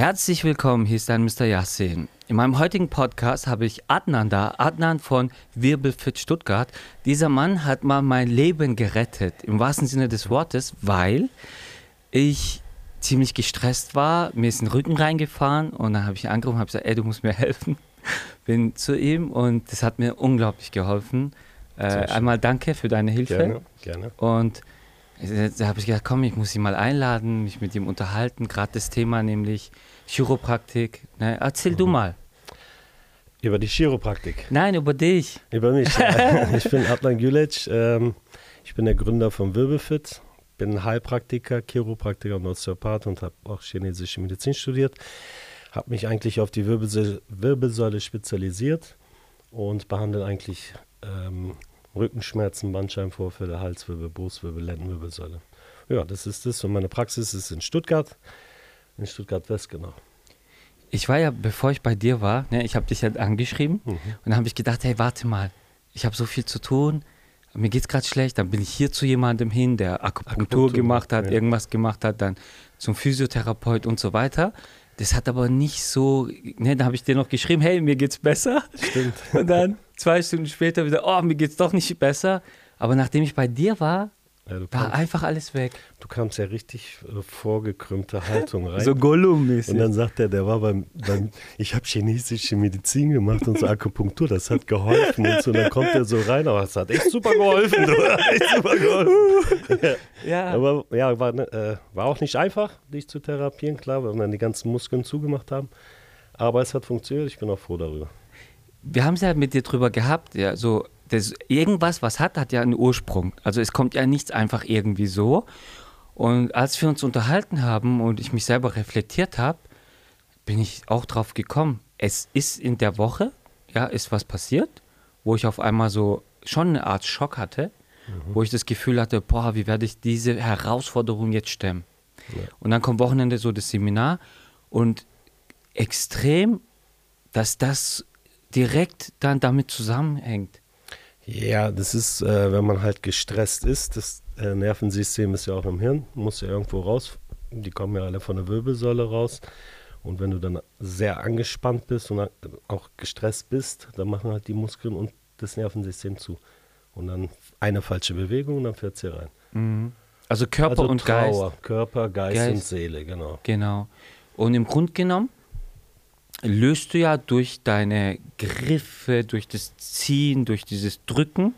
Herzlich willkommen, hier ist dein Mr. Yassin. In meinem heutigen Podcast habe ich Adnan da, Adnan von Wirbelfit Stuttgart. Dieser Mann hat mal mein Leben gerettet, im wahrsten Sinne des Wortes, weil ich ziemlich gestresst war, mir ist ein Rücken reingefahren und dann habe ich ihn angerufen und habe gesagt, ey, du musst mir helfen. Bin zu ihm und das hat mir unglaublich geholfen. Äh, einmal danke für deine Hilfe. Gerne, gerne. Und da habe ich gedacht, komm, ich muss ihn mal einladen, mich mit ihm unterhalten. Gerade das Thema, nämlich Chiropraktik. Ne? Erzähl du mal. Über die Chiropraktik. Nein, über dich. Über mich. ja. ich bin Adnan Gülec. Ähm, ich bin der Gründer von Wirbelfit. Bin Heilpraktiker, Chiropraktiker und Osteopath und habe auch chinesische Medizin studiert. Habe mich eigentlich auf die Wirbelsäule, Wirbelsäule spezialisiert und behandle eigentlich ähm, Rückenschmerzen, Bandscheibenvorfälle, Halswirbel, Brustwirbel, Lendenwirbelsäule. Ja, das ist es. Und meine Praxis ist in Stuttgart, in Stuttgart-West, genau. Ich war ja, bevor ich bei dir war, ne, ich habe dich ja angeschrieben Mhm. und dann habe ich gedacht, hey, warte mal, ich habe so viel zu tun, mir geht's gerade schlecht, dann bin ich hier zu jemandem hin, der Akupunktur, Akupunktur, gemacht hat, ja. irgendwas gemacht hat, dann zum Physiotherapeut und so weiter. Das hat aber nicht so, ne, dann habe ich dir noch geschrieben, hey, mir geht's besser. Stimmt. Und dann zwei Stunden später wieder, oh, mir geht's doch nicht besser. Aber nachdem ich bei dir war, Ja, du, war kamst, einfach alles weg. du kamst ja richtig äh, vorgekrümmte Haltung rein. So Gollum-mäßig. Und dann sagt er, der war beim, beim ich habe chinesische Medizin gemacht und so Akupunktur, das hat geholfen und so. Und dann kommt er so rein, aber es hat echt super geholfen. Du, echt super geholfen. Ja. ja, Aber ja, war, ne- äh, war auch nicht einfach, dich zu therapieren, klar, weil wir dann die ganzen Muskeln zugemacht haben. Aber es hat funktioniert, ich bin auch froh darüber. wir haben es ja mit dir drüber gehabt, ja, so, das, irgendwas, was hat, hat ja einen Ursprung. Also es kommt ja nichts einfach irgendwie so. Und als wir uns unterhalten haben und ich mich selber reflektiert habe, bin ich auch drauf gekommen. Es ist in der Woche, ja, ist was passiert, wo ich auf einmal so schon eine Art Schock hatte, wo ich das Gefühl hatte, boah, wie werde ich diese Herausforderung jetzt stemmen? Ja. Und dann kommt Wochenende so das Seminar und extrem, dass das direkt dann damit zusammenhängt. Ja, das ist, äh, wenn man halt gestresst ist, das äh, Nervensystem ist ja auch im Hirn, muss ja irgendwo raus. Die kommen ja alle von der Wirbelsäule raus. Und wenn du dann sehr angespannt bist und auch gestresst bist, dann machen halt die Muskeln und das Nervensystem zu. Und dann eine falsche Bewegung und dann fährt sie rein. Also Körper also und Geist. Trauer, Körper, Geist, Geist. und Seele, genau. Genau. Und im Grunde genommen löst du ja durch deine Griffe, durch das Ziehen, durch dieses Drücken,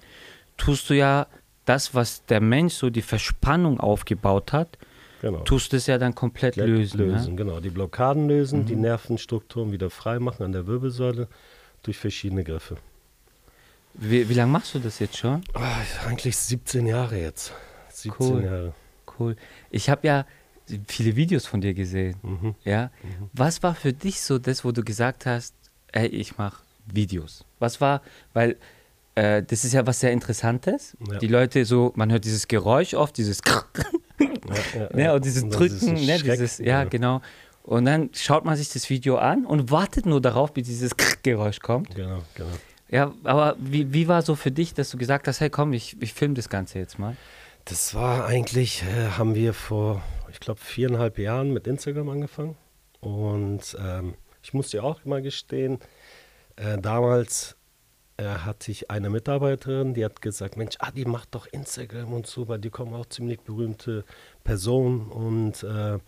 tust du ja das, was der Mensch so die Verspannung aufgebaut hat, genau. tust es ja dann komplett Komplett lösen. ne? Mhm. lösen genau. Die Blockaden lösen, die Nervenstrukturen wieder frei machen an der Wirbelsäule durch verschiedene Griffe. Wie, wie lange machst du das jetzt schon? Ah, eigentlich 17 Jahre jetzt. 17 Cool. Jahre. Cool. Ich habe ja viele Videos von dir gesehen. Mhm. Ja. Was war für dich so das, wo du gesagt hast, ey, ich mache Videos? Was war, weil äh, das ist ja was sehr Interessantes. Ja. Die Leute so, man hört dieses Geräusch oft, dieses Ja, ja, ne, und dieses Und Drücken, ne, dieses, ja, genau. Und dann schaut man sich das Video an und wartet nur darauf, bis dieses Geräusch kommt. Genau, genau. Ja, aber wie, wie war so für dich, dass du gesagt hast, hey komm, ich, ich filme das Ganze jetzt mal? Das war eigentlich, äh, haben wir vor, ich glaube, viereinhalb Jahren mit Instagram angefangen. Und ähm, ich muss dir auch mal gestehen, äh, damals äh, hatte ich eine Mitarbeiterin, die hat gesagt, Mensch, ah, die macht doch Instagram und so, weil die kommen auch ziemlich berühmte Personen. Und äh,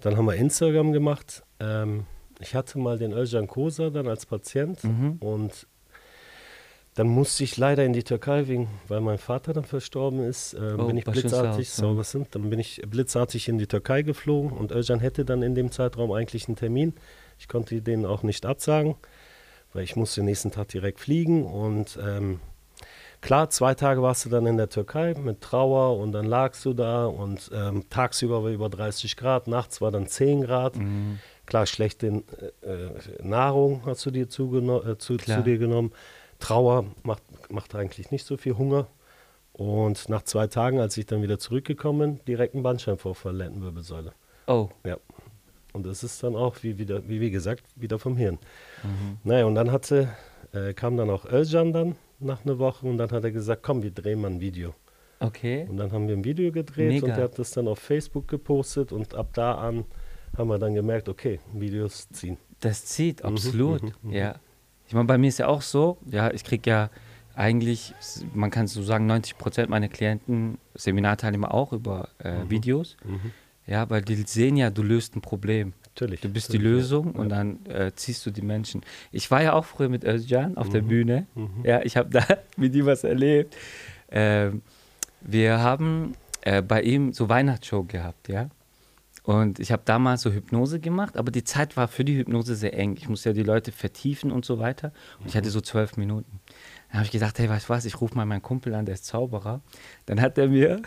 dann haben wir Instagram gemacht. Ähm, ich hatte mal den Özcan Kosa dann als Patient und dann musste ich leider in die Türkei wegen, weil mein Vater dann verstorben ist, äh, Oh, bin ich blitzartig, so was sind, dann bin ich blitzartig in die Türkei geflogen und Özcan hätte dann in dem Zeitraum eigentlich einen Termin. Ich konnte den auch nicht absagen, weil ich musste den nächsten Tag direkt fliegen und ähm, klar, zwei Tage warst du dann in der Türkei mit Trauer und dann lagst du da und ähm, tagsüber war über 30 Grad, nachts war dann 10 Grad. Mhm. Klar, schlechte äh, äh, Nahrung hast du dir äh, zu, zu dir genommen. Trauer macht, macht eigentlich nicht so viel Hunger. Und nach zwei Tagen, als ich dann wieder zurückgekommen bin, direkt ein Bandscheibenvorfall, Lendenwirbelsäule. Oh, Ja. Und das ist dann auch, wie, wieder, wie, wie gesagt, wieder vom Hirn. Mhm. Naja, und dann hatte, äh, kam dann auch Özcan dann nach einer Woche und dann hat er gesagt, komm, wir drehen mal ein Video. okay. Und dann haben wir ein Video gedreht Mega. und er hat das dann auf Facebook gepostet und ab da an haben wir dann gemerkt, okay, Videos ziehen. Das zieht, absolut. mhm, mhm. Ja. Ich meine, bei mir ist ja auch so, ja, ich kriege ja eigentlich, man kann so sagen, 90 Prozent meiner Klienten, Seminarteilnehmer auch über äh, Mhm. Videos. Ja, weil die sehen ja, du löst ein Problem. Natürlich. Du bist die natürlich, Lösung und dann äh, ziehst du die Menschen. Ich war ja auch früher mit Özcan auf Mhm. der Bühne. Ja, ich habe da mit ihm was erlebt. Ähm, wir haben äh, bei ihm so Weihnachtsshow gehabt, ja. Und ich habe damals so Hypnose gemacht, aber die Zeit war für die Hypnose sehr eng. Ich musste ja die Leute vertiefen und so weiter. Und ich hatte so zwölf Minuten. Dann habe ich gedacht, hey, weißt du was, ich rufe mal meinen Kumpel an, der ist Zauberer. Dann hat er mir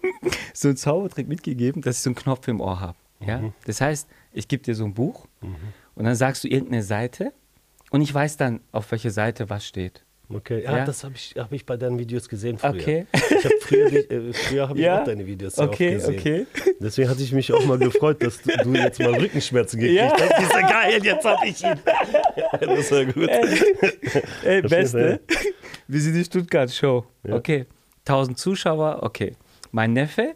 so einen Zaubertrick mitgegeben, dass ich so einen Knopf im Ohr habe. Ja? Das heißt, ich gebe dir so ein Buch und dann sagst du irgendeine Seite und ich weiß dann, auf welche Seite was steht. Okay, ja, Ja. das habe ich, hab ich bei deinen Videos gesehen früher. Okay. Ich habe früher, äh, früher habe ich Ja. auch deine Videos Okay, oft gesehen. okay. Deswegen hatte ich mich auch mal gefreut, dass du, du jetzt mal Rückenschmerzen gekriegt Ja. hast. Ich so, geil, jetzt habe ich ihn. das war gut. Ey, Verstehst Beste. Wir sind die Stuttgart-Show. Ja. Okay. 1000 Zuschauer, okay. Mein Neffe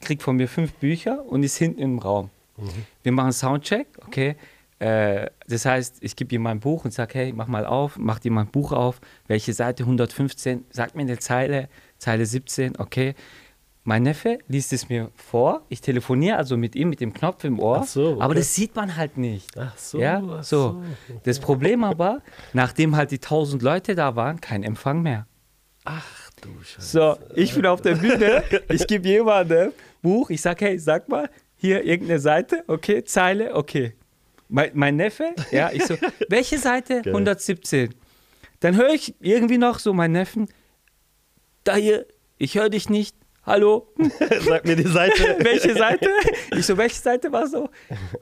kriegt von mir fünf Bücher und ist hinten im Raum. Mhm. Wir machen Soundcheck, okay. Äh, das heißt, ich gebe ihm mein Buch und sage, hey, mach mal auf, mach dir mein Buch auf. Welche Seite 115? Sag mir eine Zeile, Zeile 17, okay. Mein Neffe liest es mir vor. Ich telefoniere also mit ihm mit dem Knopf im Ohr. Ach so, okay. Aber das sieht man halt nicht. Ach so, Ja, ach so. so. Das Problem aber, nachdem halt die tausend Leute da waren, kein Empfang mehr. Ach du Scheiße. So, ich bin auf der Bühne, ich gebe jemandem Buch, ich sage, hey, sag mal, hier irgendeine Seite, okay, Zeile, okay. Mein, mein Neffe, ja, ich so, welche Seite? Geil. 117. Dann höre ich irgendwie noch so meinen Neffen, da hier, ich höre dich nicht, hallo, Sag mir die Seite. welche Seite? Ich so, welche Seite war so?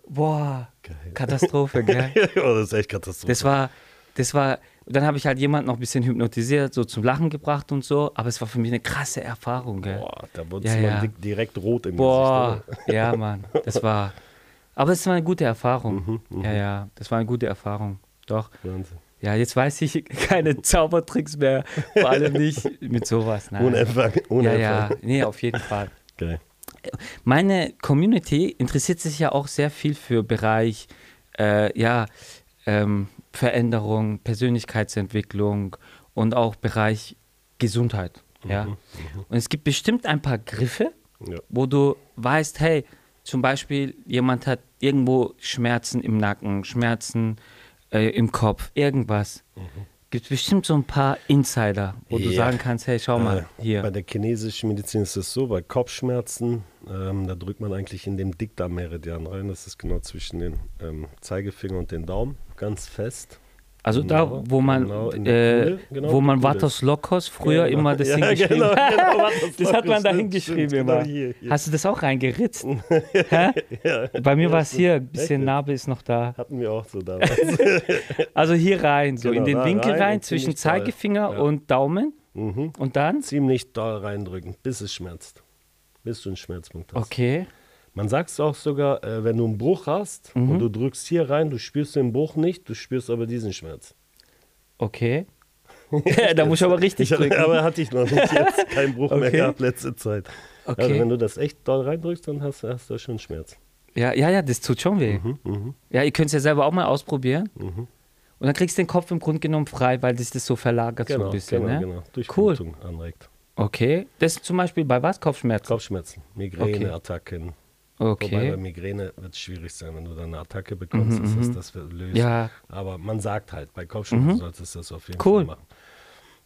Boah, Geil. Katastrophe, gell? oh, das ist echt Katastrophe. Das war, das war, dann habe ich halt jemanden noch ein bisschen hypnotisiert, so zum Lachen gebracht und so, aber es war für mich eine krasse Erfahrung, gell? Boah, da wurde Ja, man ja. di- direkt rot im Boah, Gesicht. ja, Mann, das war, aber es war eine gute Erfahrung. Mhm, Ja, ja, das war eine gute Erfahrung, doch. Wahnsinn. Ja, jetzt weiß ich keine Zaubertricks mehr, vor allem nicht mit sowas. Nein. Ohne Empfang. Ohne ja, ja, nee, auf jeden Fall. Geil. Meine Community interessiert sich ja auch sehr viel für Bereich, äh, ja, ähm, Veränderung, Persönlichkeitsentwicklung und auch Bereich Gesundheit. Ja. Und es gibt bestimmt ein paar Griffe, Ja. wo du weißt, hey, zum Beispiel jemand hat irgendwo Schmerzen im Nacken, Schmerzen äh, im Kopf, irgendwas. Gibt bestimmt so ein paar Insider, wo du Ja. sagen kannst, hey, schau mal, Äh, hier. Bei der chinesischen Medizin ist es so, bei Kopfschmerzen, ähm, da drückt man eigentlich in dem Dickdarmmeridian rein. Das ist genau zwischen den ähm, Zeigefinger und den Daumen, ganz fest. Also Genau, da, wo man, genau, äh, genau, wo man. Vatos Lokos früher Genau. immer das Ja, hingeschrieben genau, hat. genau, das hat man da hingeschrieben stimmt, immer. genau hier, hier. Hast du das auch reingeritzt? Hä? Bei mir war es hier, ein bisschen? Narbe ist noch da. Hatten wir auch so damals. Also hier rein, so Genau, in den da Winkel rein rein, zwischen. Zeigefinger Ja. und Daumen. mhm. Und dann? Ziemlich doll reindrücken, bis es schmerzt. Bis du einen Schmerzpunkt hast. Okay. Man sagt es auch sogar, äh, wenn du einen Bruch hast Mhm. und du drückst hier rein, du spürst den Bruch nicht, du spürst aber diesen Schmerz. Okay. da muss ich aber richtig Ich drücken. aber hatte ich noch nicht jetzt keinen Bruch mehr Okay. gehabt letzte Zeit. Also Okay. wenn du das echt doll reindrückst, dann hast, hast du schon Schmerz. Ja, ja, ja, das tut schon weh. Mhm, mhm, Ja, ihr könnt es ja selber auch mal ausprobieren. mhm. Und dann kriegst du den Kopf im Grunde genommen frei, weil das das so verlagert so Genau, ein bisschen. genau, ne? genau. Durch Cool. Anregt. Okay. Das ist zum Beispiel bei was? Kopfschmerzen. Kopfschmerzen, Migräne, Attacken. Wobei bei Okay. Migräne wird es schwierig sein, wenn du dann eine Attacke bekommst, Mhm, ist das mhm. das wird lösen. Ja, Aber man sagt halt, bei Kopfschmerzen Mhm. solltest du das auf jeden Cool. Fall machen.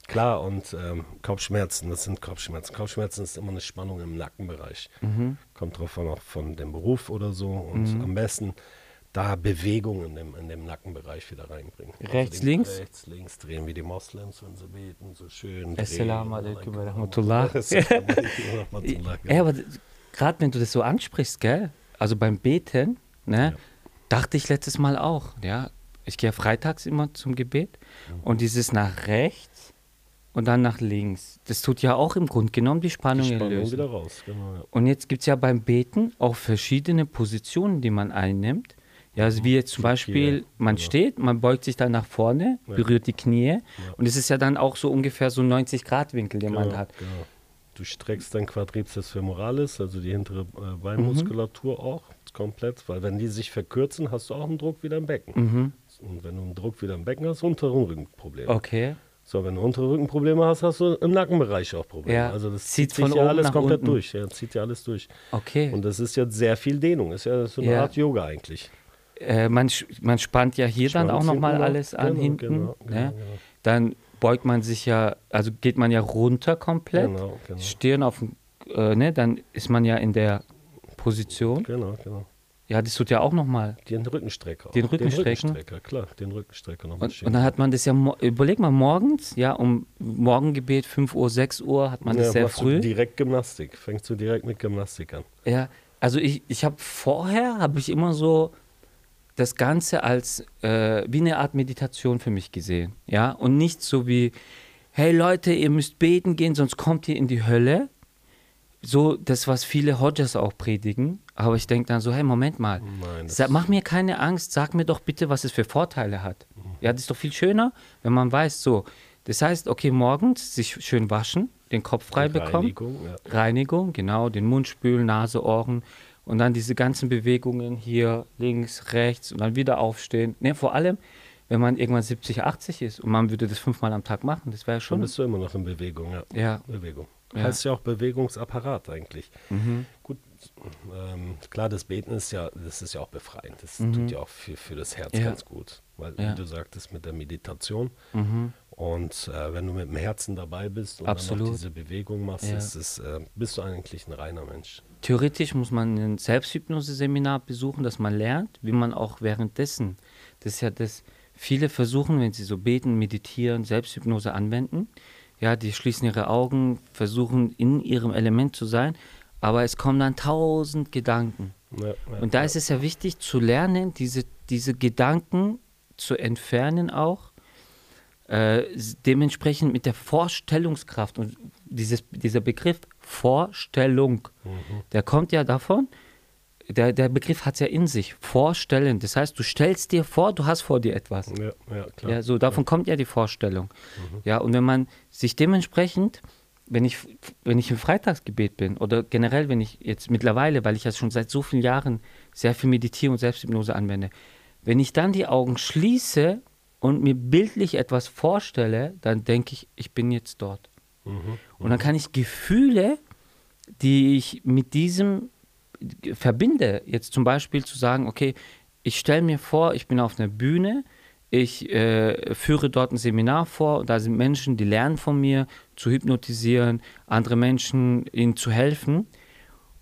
Klar, und ähm, Kopfschmerzen, das sind Kopfschmerzen. Kopfschmerzen ist immer eine Spannung im Nackenbereich. Mhm. Kommt drauf an, auch von dem Beruf oder so. Und am besten da Bewegung in dem, in dem Nackenbereich wieder reinbringen. Rechts, den links? Rechts, links drehen, wie die Moslems, wenn sie beten, so schön. Assalamu alaikum wa rahmatullah. Rahmatullah, genau. Ja, aber gerade wenn du das so ansprichst, gell? Also beim Beten, ne? Ja. Dachte ich letztes Mal auch, ja. Ich gehe ja freitags immer zum Gebet Mhm. und dieses nach rechts und dann nach links. Das tut ja auch im Grunde genommen die Spannung, Die Spannung lösen. wieder raus. Genau, ja. Und jetzt gibt es ja beim Beten auch verschiedene Positionen, die man einnimmt. Ja, also wie jetzt zum Beispiel, man genau. steht, man beugt sich dann nach vorne, Ja. berührt die Knie und es ist ja dann auch so ungefähr so ein 90-Grad-Winkel, den man Genau, hat. Du streckst dein Quadriceps femoralis, also die hintere äh, Beinmuskulatur Mhm. auch komplett, weil wenn die sich verkürzen, hast du auch einen Druck wieder im Becken. Mhm. Und wenn du einen Druck wieder im Becken hast, unteren Rückenprobleme. Okay. So, wenn du untere Rückenprobleme hast, hast du im Nackenbereich auch Probleme. Ja, Also das zieht zieht sich ja alles komplett unten. durch. Ja, zieht ja alles durch. Okay. Und das ist jetzt sehr viel Dehnung. Ist ja so eine Ja. Art Yoga eigentlich. Äh, man, man spannt ja hier dann Spannt auch nochmal alles an Genau, hinten. genau, genau, ne? genau. Dann beugt man sich ja, also geht man ja runter komplett. Genau, genau. Stirn auf, dem- äh, ne? Dann ist man ja in der Position. Genau, genau. Ja, das tut ja auch nochmal. Den Rückenstrecker. auch. Den Rückenstrecken? Den Rückenstrecker, klar. Den Rückenstrecker nochmal Und, und dann hat man das ja, überleg mal, morgens, ja, um Morgengebet, 5 Uhr, 6 Uhr, hat man das sehr machst du früh. direkt Gymnastik. Fängst du direkt mit Gymnastik an. Ja, also ich, ich habe vorher, habe ich immer so das Ganze als äh, wie eine Art Meditation für mich gesehen. Ja, und nicht so wie, hey Leute, ihr müsst beten gehen, sonst kommt ihr in die Hölle. So das, was viele Hodges auch predigen. Aber ich denke dann so, hey, Moment mal. Nein, Sag, mach mir keine Angst, sag mir doch bitte, was es für Vorteile hat. Ja, das ist doch viel schöner, wenn man weiß, so. Das heißt, okay, morgens sich schön waschen, den Kopf frei bekommen. Reinigung, ja. Reinigung, genau, den Mund spülen, Nase, Ohren und dann diese ganzen Bewegungen hier links, rechts und dann wieder aufstehen. Ne, vor allem, wenn man irgendwann 70, 80 ist und man würde das fünfmal am Tag machen, das wäre Dann schon. bist du immer noch in Bewegung, ja. Ja, Bewegung. Ja. Heißt ja auch Bewegungsapparat eigentlich. mhm. Gut, ähm, klar, das Beten ist ja, das ist ja auch befreiend. Das Mhm. tut ja auch für, für das Herz Ja. ganz gut. Weil, Ja. wie du sagtest, mit der Meditation Mhm. und äh, wenn du mit dem Herzen dabei bist und dann Absolut. noch diese Bewegung machst, ist es, äh, bist du eigentlich ein reiner Mensch. Theoretisch muss man ein Selbsthypnose-Seminar besuchen, dass man lernt, wie man auch währenddessen, das ist ja das, viele versuchen, wenn sie so beten, meditieren, Selbsthypnose anwenden, ja, die schließen ihre Augen, versuchen in ihrem Element zu sein, aber es kommen dann tausend Gedanken. Ja, ja, Und da ja. ist es ja wichtig zu lernen, diese, diese Gedanken zu entfernen auch, äh, dementsprechend mit der Vorstellungskraft und dieses, dieser Begriff Vorstellung, Mhm. der kommt ja davon, der, der Begriff hat es ja in sich, vorstellen. Das heißt, du stellst dir vor, du hast vor dir etwas. Ja, ja, klar. Ja, so davon kommt ja die Vorstellung. Ja, und wenn man sich dementsprechend, wenn ich, wenn ich im Freitagsgebet bin oder generell, wenn ich jetzt mittlerweile, weil ich ja schon seit so vielen Jahren sehr viel meditiere und Selbsthypnose anwende, wenn ich dann die Augen schließe und mir bildlich etwas vorstelle, dann denke ich, ich bin jetzt dort. Mhm. Und dann kann ich Gefühle, die ich mit diesem verbinde, jetzt zum Beispiel zu sagen, okay, ich stelle mir vor, ich bin auf einer Bühne, ich äh, führe dort ein Seminar vor und da sind Menschen, die lernen von mir zu hypnotisieren, andere Menschen ihnen zu helfen.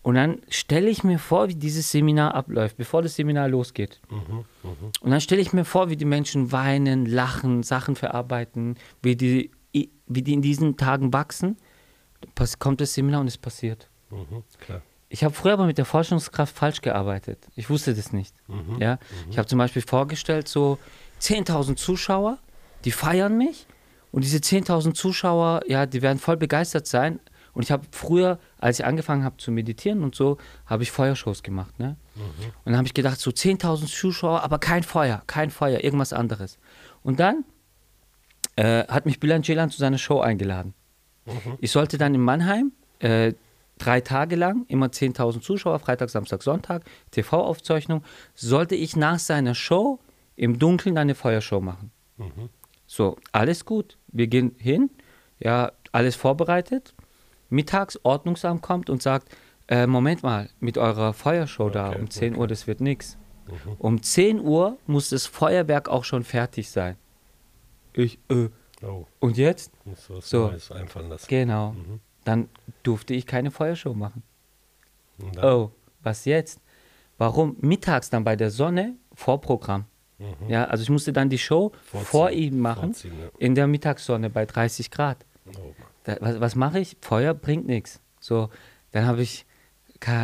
Und dann stelle ich mir vor, wie dieses Seminar abläuft, bevor das Seminar losgeht. Mhm. Und dann stelle ich mir vor, wie die Menschen weinen, lachen, Sachen verarbeiten, wie die, wie die in diesen Tagen wachsen. Kommt das Seminar und es passiert. Mhm. Klar. Ich habe früher aber mit der Forschungskraft falsch gearbeitet. Ich wusste das nicht. Mhm. Ja? Ich habe zum Beispiel vorgestellt, so 10.000 Zuschauer, die feiern mich und diese 10.000 Zuschauer, ja, die werden voll begeistert sein. Und ich habe früher, als ich angefangen habe zu meditieren und so, habe ich Feuershows gemacht. Ne? Und dann habe ich gedacht, so 10.000 Zuschauer, aber kein Feuer, kein Feuer, irgendwas anderes. Und dann äh, hat mich Bülent Ceylan zu seiner Show eingeladen. Ich sollte dann in Mannheim äh, drei Tage lang, immer 10.000 Zuschauer, Freitag, Samstag, Sonntag, TV-Aufzeichnung, sollte ich nach seiner Show im Dunkeln eine Feuershow machen. Mhm. So, alles gut. Wir gehen hin, ja, alles vorbereitet. Mittags Ordnungsamt kommt und sagt, äh, Moment mal, mit eurer Feuershow da Okay, um 10 Uhr, okay. das wird nichts. Mhm. Um 10 Uhr muss das Feuerwerk auch schon fertig sein. Ich, äh, Oh, und jetzt? was So. Neues einfallen lassen. Genau. Mhm. Dann durfte ich keine Feuershow machen. Oh, was jetzt? Warum? Mittags dann bei der Sonne Vorprogramm. Mhm. Ja, also ich musste dann die Show Vorziehen. vor ihm machen, Vorziehen, ja. in der Mittagssonne bei 30 Grad. Oh. Da, was was mache ich? Feuer bringt nichts. So, dann habe ich,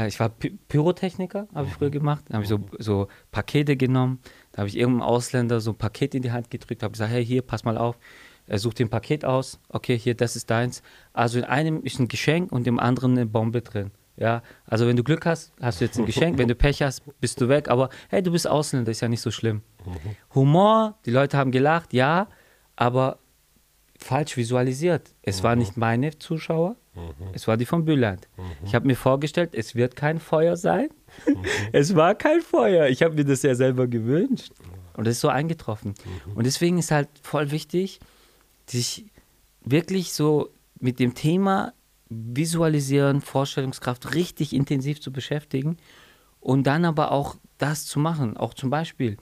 ich war Py Pyrotechniker, habe ich früher gemacht. Dann habe ich so, so Pakete genommen. Da habe ich irgendeinem Ausländer so ein Paket in die Hand gedrückt, habe gesagt, hey, hier, pass mal auf. Er sucht dir ein Paket aus. Okay, hier, das ist deins. Also in einem ist ein Geschenk und im anderen eine Bombe drin. Ja, also wenn du Glück hast, hast du jetzt ein Geschenk. Wenn du Pech hast, bist du weg. Aber hey, du bist Ausländer, ist ja nicht so schlimm. Humor, die Leute haben gelacht, ja, aber falsch visualisiert. Es war nicht meine Zuschauer, es war die von Bülent. Ich habe mir vorgestellt, es wird kein Feuer sein. es war kein Feuer. Ich habe mir das ja selber gewünscht. Und das ist so eingetroffen. Und deswegen ist halt voll wichtig, sich wirklich so mit dem Thema Visualisieren, Vorstellungskraft richtig intensiv zu beschäftigen und dann aber auch das zu machen. Auch zum Beispiel,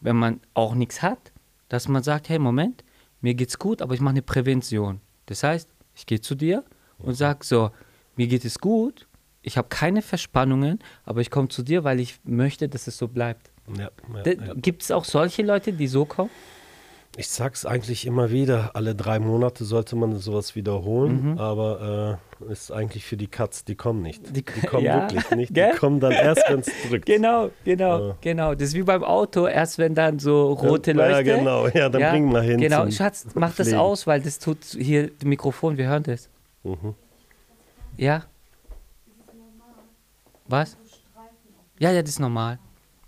wenn man auch nichts hat, dass man sagt, hey, Moment, mir geht's gut, aber ich mache eine Prävention. Das heißt, ich gehe zu dir und sage so, mir geht es gut, ich habe keine Verspannungen, aber ich komme zu dir, weil ich möchte, dass es so bleibt. Ja, ja, ja. Gibt es auch solche Leute, die so kommen? Ich sag's eigentlich immer wieder, alle drei Monate sollte man sowas wiederholen, aber äh, ist eigentlich für die Cuts, die kommen nicht. Mhm. Die- Die, kommen ja, wirklich nicht. gell? Die kommen dann erst, wenn es drückt. Genau, genau, Ja. genau. Das ist wie beim Auto, erst wenn dann so rote ja, Leuchte. genau. Ja, dann bringen wir hin Genau, Schatz, mach das Pflegen. aus, weil das tut hier das Mikrofon, wir hören das. Mhm. Ja? Was? Ja, ja, das ist normal.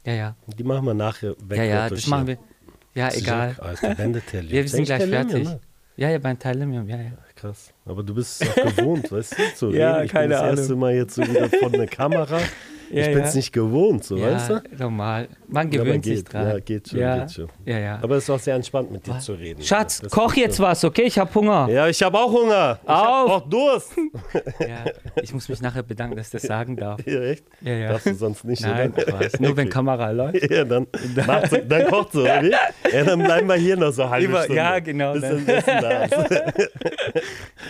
Ja, ja. Die machen wir nachher weg. Ja, ja, das machen wir. Ja, egal. Alter, Wendeterli. Wir sind gleich fertig. Ne? Ja, ja, beim Teilemium, ja, ja. Krass. Aber du bist es auch gewohnt, weißt du, zu Ja, reden. Ich keine bin das Ahnung. erste Mal jetzt so wieder vor der Kamera. Ich bin es nicht gewohnt, so, weißt du? normal. Man gewöhnt sich geht, dran. ja, geht schon, geht schon. Aber es ist auch sehr entspannt, mit dir zu reden. Schatz, Das koch jetzt so. was, okay? Ich hab Hunger. Ja, ich habe auch Hunger. Ich habe auch Durst. Ich muss mich nachher bedanken, dass ich das sagen darf. Ja, echt? Ja, ja. Darfst du sonst nicht, Nein. Nur wenn Okay. Kamera läuft. Ja, dann, macht's, dann kocht so, oder wie? Ja, dann bleiben wir hier noch so halbe Über- Stunde. ja, genau, Bis dann-. Ja.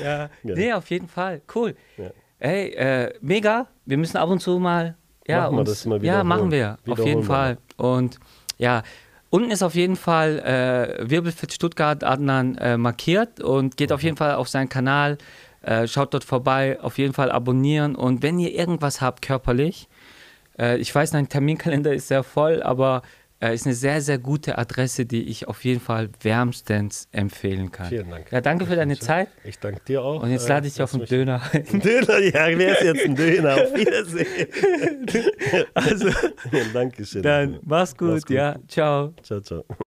Ja. Nee, auf jeden Fall. Cool. Ja. Ey, äh, mega. Wir müssen ab und zu mal. Ja, Machen wir uns, das mal ja, wiederholen. machen wir. Auf jeden Fall. Und ja, unten ist auf jeden Fall äh, Wirbelfit Stuttgart Adnan äh, markiert und geht Mhm. auf jeden Fall auf seinen Kanal. Äh, schaut dort vorbei, auf jeden Fall abonnieren. Und wenn ihr irgendwas habt körperlich, äh, ich weiß, mein Terminkalender ist sehr voll, aber äh, ist eine sehr, sehr gute Adresse, die ich auf jeden Fall wärmstens empfehlen kann. Vielen Dank. Ja, danke für deine Zeit. Ich danke dir auch. Und jetzt äh, lade ich dich auf einen Döner ein. Ein Döner, ja, wer ist jetzt ein Döner? Auf Wiedersehen. Also, Ja, Dankeschön. dann mach's gut, Mach's gut. ja. Ciao. Ciao, ciao.